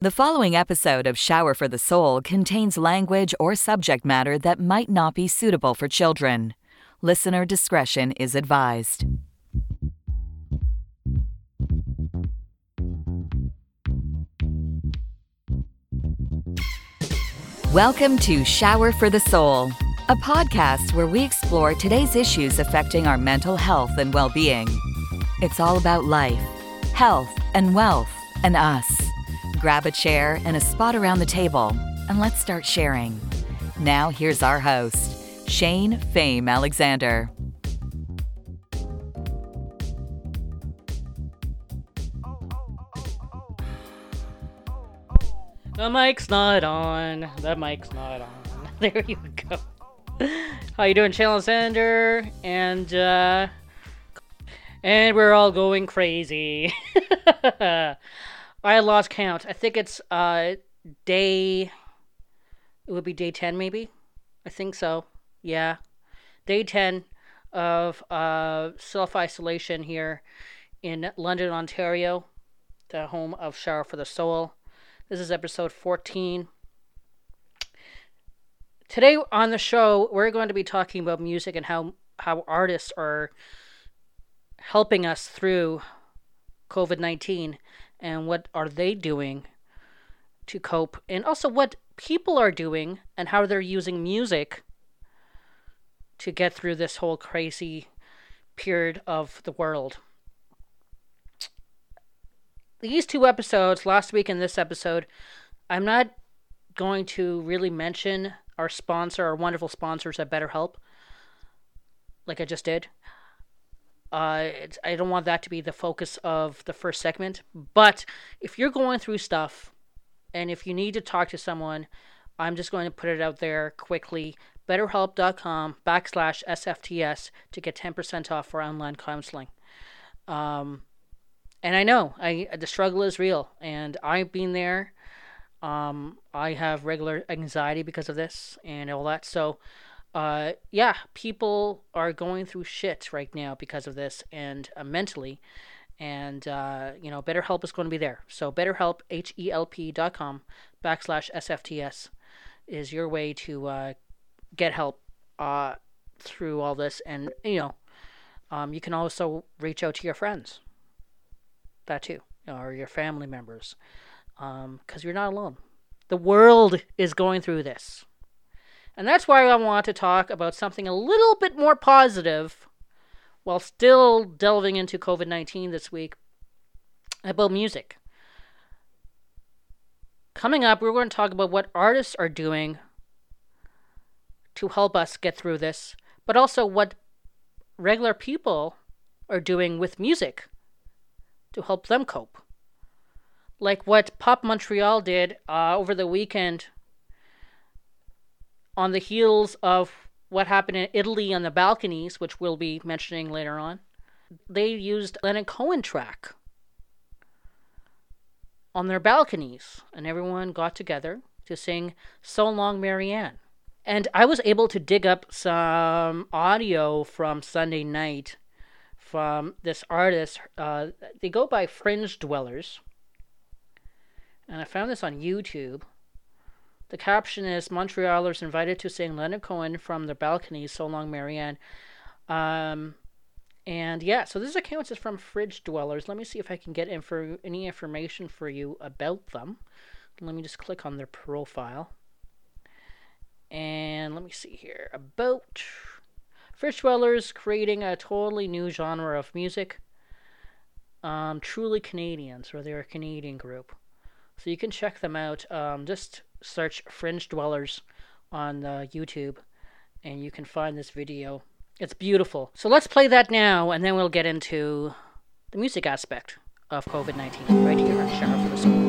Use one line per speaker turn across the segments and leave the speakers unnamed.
The following episode of Shower for the Soul contains language or subject matter that might not be suitable for children. Listener discretion is advised. Welcome to Shower for the Soul, a podcast where we explore today's issues affecting our mental health and well being. It's all about life, health, and wealth, and us. Grab a chair and a spot around the table, and let's start sharing. Now, here's our host, Shane Fame Alexander.
The mic's not on. The mic's not on. There you go. How you doing, Shane Fame Alexander? And uh and we're all going crazy. I lost count. I think it's uh day it would be day 10 maybe. I think so. Yeah. Day 10 of uh self-isolation here in London, Ontario, the home of Shower for the Soul. This is episode 14. Today on the show, we're going to be talking about music and how, how artists are helping us through COVID 19 and what are they doing to cope, and also what people are doing and how they're using music to get through this whole crazy period of the world these two episodes, last week and this episode, I'm not going to really mention our sponsor, our wonderful sponsors at BetterHelp, like I just did. Uh, I don't want that to be the focus of the first segment. But if you're going through stuff and if you need to talk to someone, I'm just going to put it out there quickly. BetterHelp.com backslash SFTS to get 10% off for online counseling. Um, and I know I the struggle is real, and I've been there. Um, I have regular anxiety because of this and all that. So, uh, yeah, people are going through shit right now because of this, and uh, mentally, and uh, you know, BetterHelp is going to be there. So, BetterHelp, H E L P dot com backslash SFTS is your way to uh, get help uh, through all this, and you know, um, you can also reach out to your friends that too, or your family members, because um, you're not alone. The world is going through this. And that's why I want to talk about something a little bit more positive while still delving into COVID 19 this week about music. Coming up, we're going to talk about what artists are doing to help us get through this, but also what regular people are doing with music to help them cope. Like what Pop Montreal did uh, over the weekend on the heels of what happened in Italy on the balconies, which we'll be mentioning later on. They used Leonard Cohen track on their balconies, and everyone got together to sing So Long Marianne. And I was able to dig up some audio from Sunday night from this artist. Uh, they go by Fringe Dwellers. And I found this on YouTube. The caption is Montrealers invited to sing Leonard Cohen from the balcony, So Long Marianne. Um, and yeah, so this account is from Fringe Dwellers. Let me see if I can get info, any information for you about them. Let me just click on their profile. And let me see here. About Fringe Dwellers creating a totally new genre of music. Um, truly Canadians, or they're a Canadian group. So you can check them out. Um, just search Fringe Dwellers on uh, YouTube, and you can find this video. It's beautiful. So let's play that now, and then we'll get into the music aspect of COVID 19 right here on Shower for the Soul.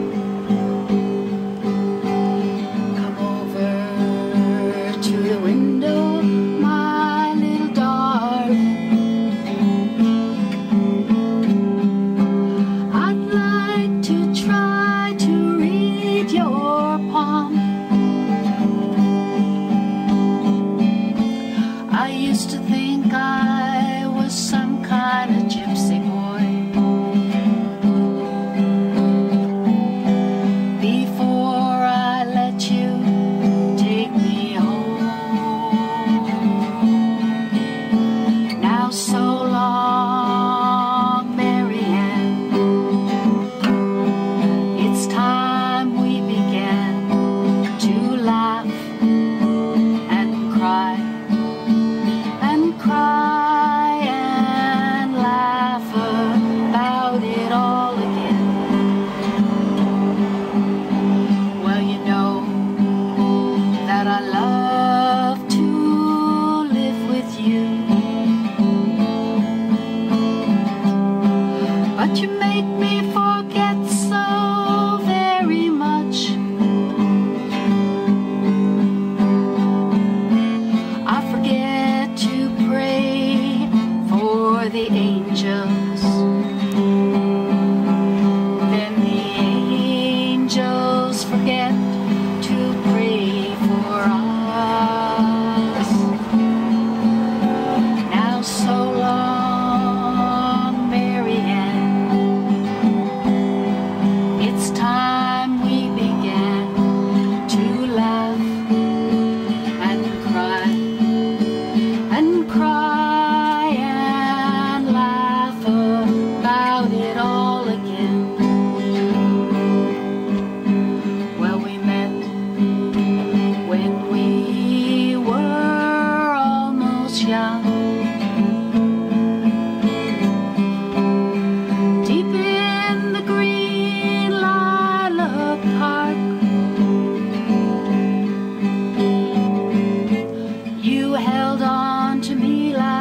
held on to me like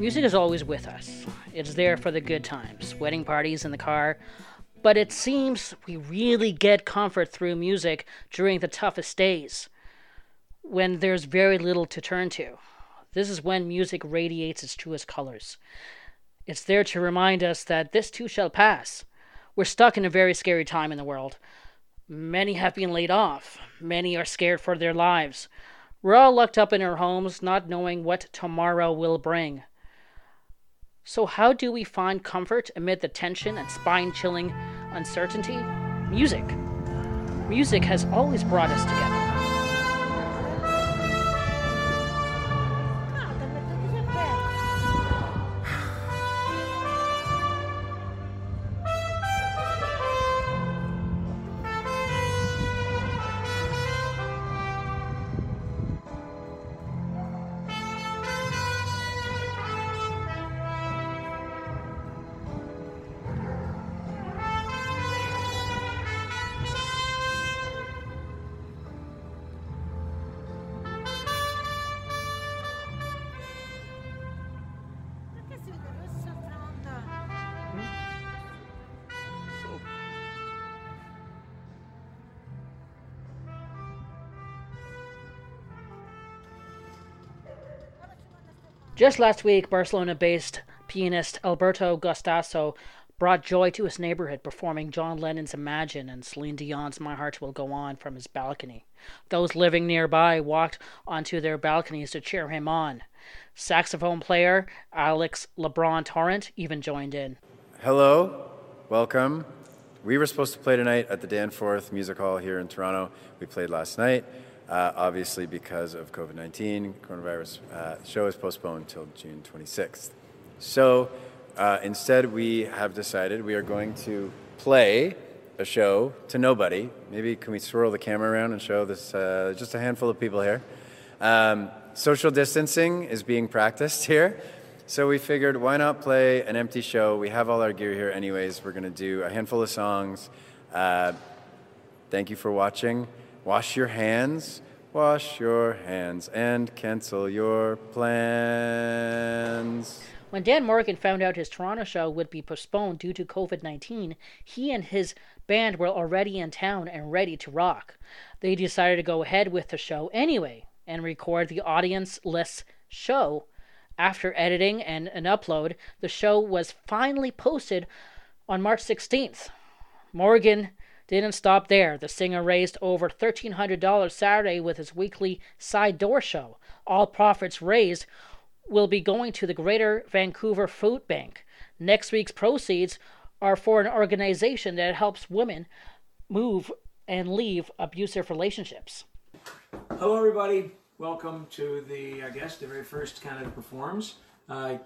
Music is always with us. It's there for the good times, wedding parties in the car. But it seems we really get comfort through music during the toughest days, when there's very little to turn to. This is when music radiates its truest colors. It's there to remind us that this too shall pass. We're stuck in a very scary time in the world. Many have been laid off. Many are scared for their lives. We're all locked up in our homes, not knowing what tomorrow will bring. So, how do we find comfort amid the tension and spine chilling uncertainty? Music. Music has always brought us together. Just last week, Barcelona based pianist Alberto Gustasso brought joy to his neighborhood performing John Lennon's Imagine and Celine Dion's My Heart Will Go On from his balcony. Those living nearby walked onto their balconies to cheer him on. Saxophone player Alex LeBron Torrent even joined in.
Hello, welcome. We were supposed to play tonight at the Danforth Music Hall here in Toronto. We played last night. Uh, obviously, because of COVID 19, coronavirus, uh, show is postponed until June 26th. So uh, instead, we have decided we are going to play a show to nobody. Maybe can we swirl the camera around and show this? Uh, just a handful of people here. Um, social distancing is being practiced here. So we figured, why not play an empty show? We have all our gear here, anyways. We're going to do a handful of songs. Uh, thank you for watching. Wash your hands, wash your hands, and cancel your plans.
When Dan Morgan found out his Toronto show would be postponed due to COVID 19, he and his band were already in town and ready to rock. They decided to go ahead with the show anyway and record the audience less show. After editing and an upload, the show was finally posted on March 16th. Morgan didn't stop there. The singer raised over $1,300 Saturday with his weekly side door show. All profits raised will be going to the Greater Vancouver Food Bank. Next week's proceeds are for an organization that helps women move and leave abusive relationships.
Hello, everybody. Welcome to the, I guess, the very first Canada Performs. Uh,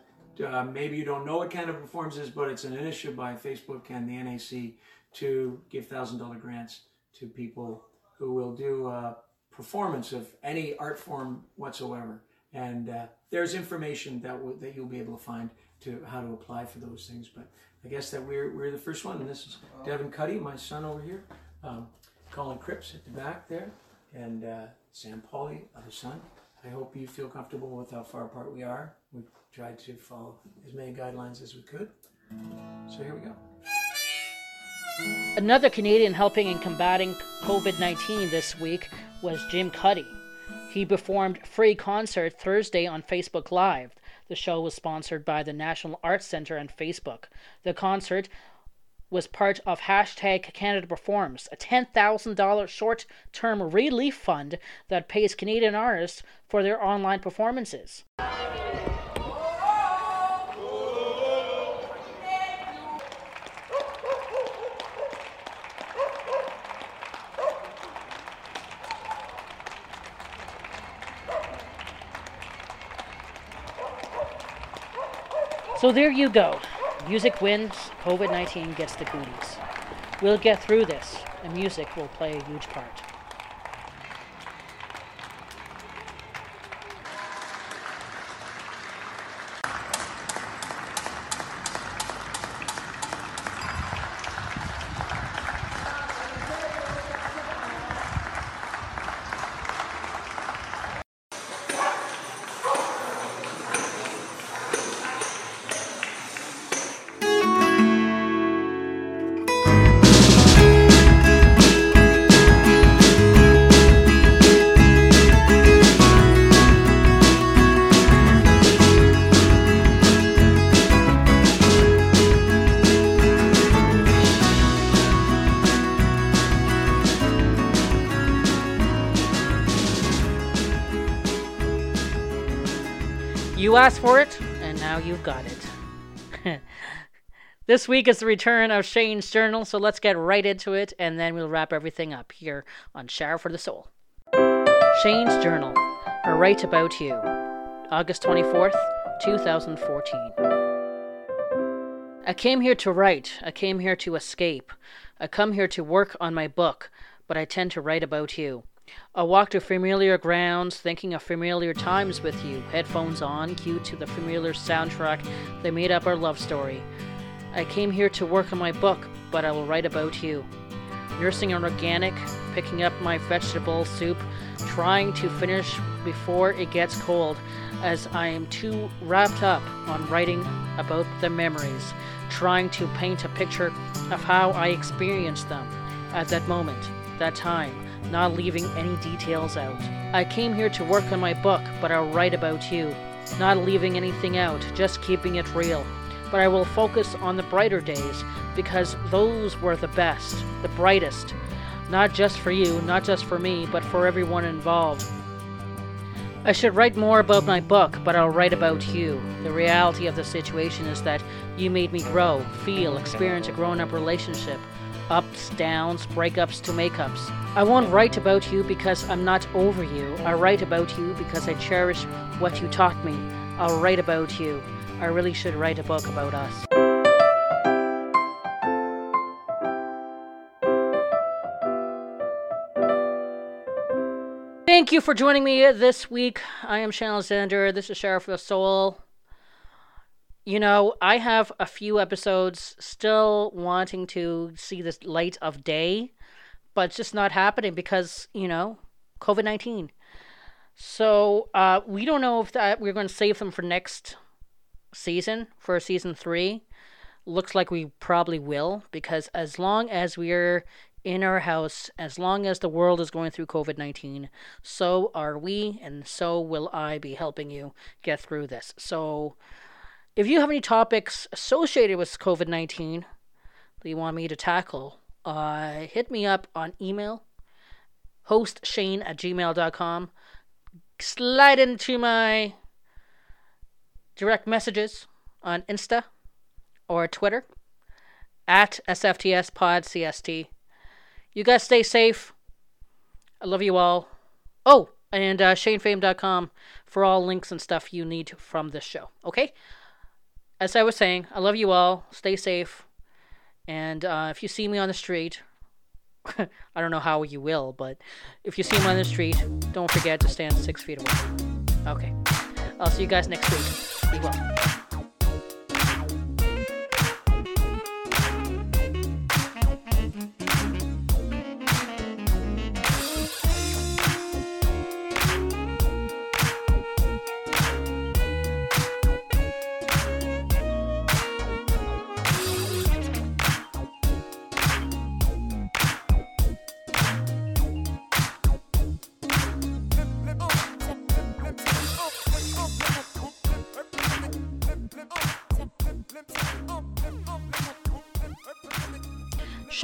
uh, maybe you don't know what Canada Performs is, but it's an initiative by Facebook and the NAC to give $1,000 grants to people who will do a performance of any art form whatsoever. And uh, there's information that, w- that you'll be able to find to how to apply for those things. But I guess that we're, we're the first one. And this is Devin Cuddy, my son over here. Um, Colin Cripps at the back there. And uh, Sam Polley, other son. I hope you feel comfortable with how far apart we are. We've tried to follow as many guidelines as we could. So here we go.
Another Canadian helping in combating COVID 19 this week was Jim Cuddy. He performed free concert Thursday on Facebook Live. The show was sponsored by the National Arts Centre and Facebook. The concert was part of hashtag Canada Performs, a $10,000 short term relief fund that pays Canadian artists for their online performances. So there you go. Music wins, COVID 19 gets the goodies. We'll get through this, and music will play a huge part. Got it. this week is the return of Shane's Journal, so let's get right into it, and then we'll wrap everything up here on Shower for the Soul. Shane's Journal, a write about you, August 24th, 2014. I came here to write. I came here to escape. I come here to work on my book, but I tend to write about you. I walk to familiar grounds, thinking of familiar times with you, headphones on, cue to the familiar soundtrack that made up our love story. I came here to work on my book, but I will write about you. Nursing an organic, picking up my vegetable soup, trying to finish before it gets cold, as I am too wrapped up on writing about the memories, trying to paint a picture of how I experienced them at that moment, that time not leaving any details out. I came here to work on my book, but I'll write about you, not leaving anything out, just keeping it real. But I will focus on the brighter days because those were the best, the brightest. Not just for you, not just for me, but for everyone involved. I should write more about my book, but I'll write about you. The reality of the situation is that you made me grow, feel, experience a grown up relationship ups, downs, breakups to makeups. I won't write about you because I'm not over you. I write about you because I cherish what you taught me. I'll write about you. I really should write a book about us. Thank you for joining me this week. I am Shane Fame Alexander. This is Shower for the Soul. You know, I have a few episodes still wanting to see the light of day, but it's just not happening because you know COVID nineteen. So uh, we don't know if that we're going to save them for next season for season three. Looks like we probably will because as long as we're in our house, as long as the world is going through COVID 19, so are we, and so will I be helping you get through this. So if you have any topics associated with COVID 19 that you want me to tackle, uh, hit me up on email hostshane at gmail.com. Slide into my direct messages on Insta or Twitter at SFTS Pod CST. You guys stay safe. I love you all. Oh, and uh, ShaneFame.com for all links and stuff you need from this show. Okay? As I was saying, I love you all. Stay safe. And uh, if you see me on the street, I don't know how you will, but if you see me on the street, don't forget to stand six feet away. Okay. I'll see you guys next week. Be well.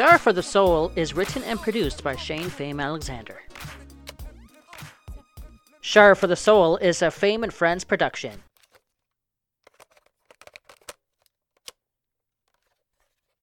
Shower for the Soul is written and produced by Shane Fame Alexander. Shower for the Soul is a Fame and Friends production.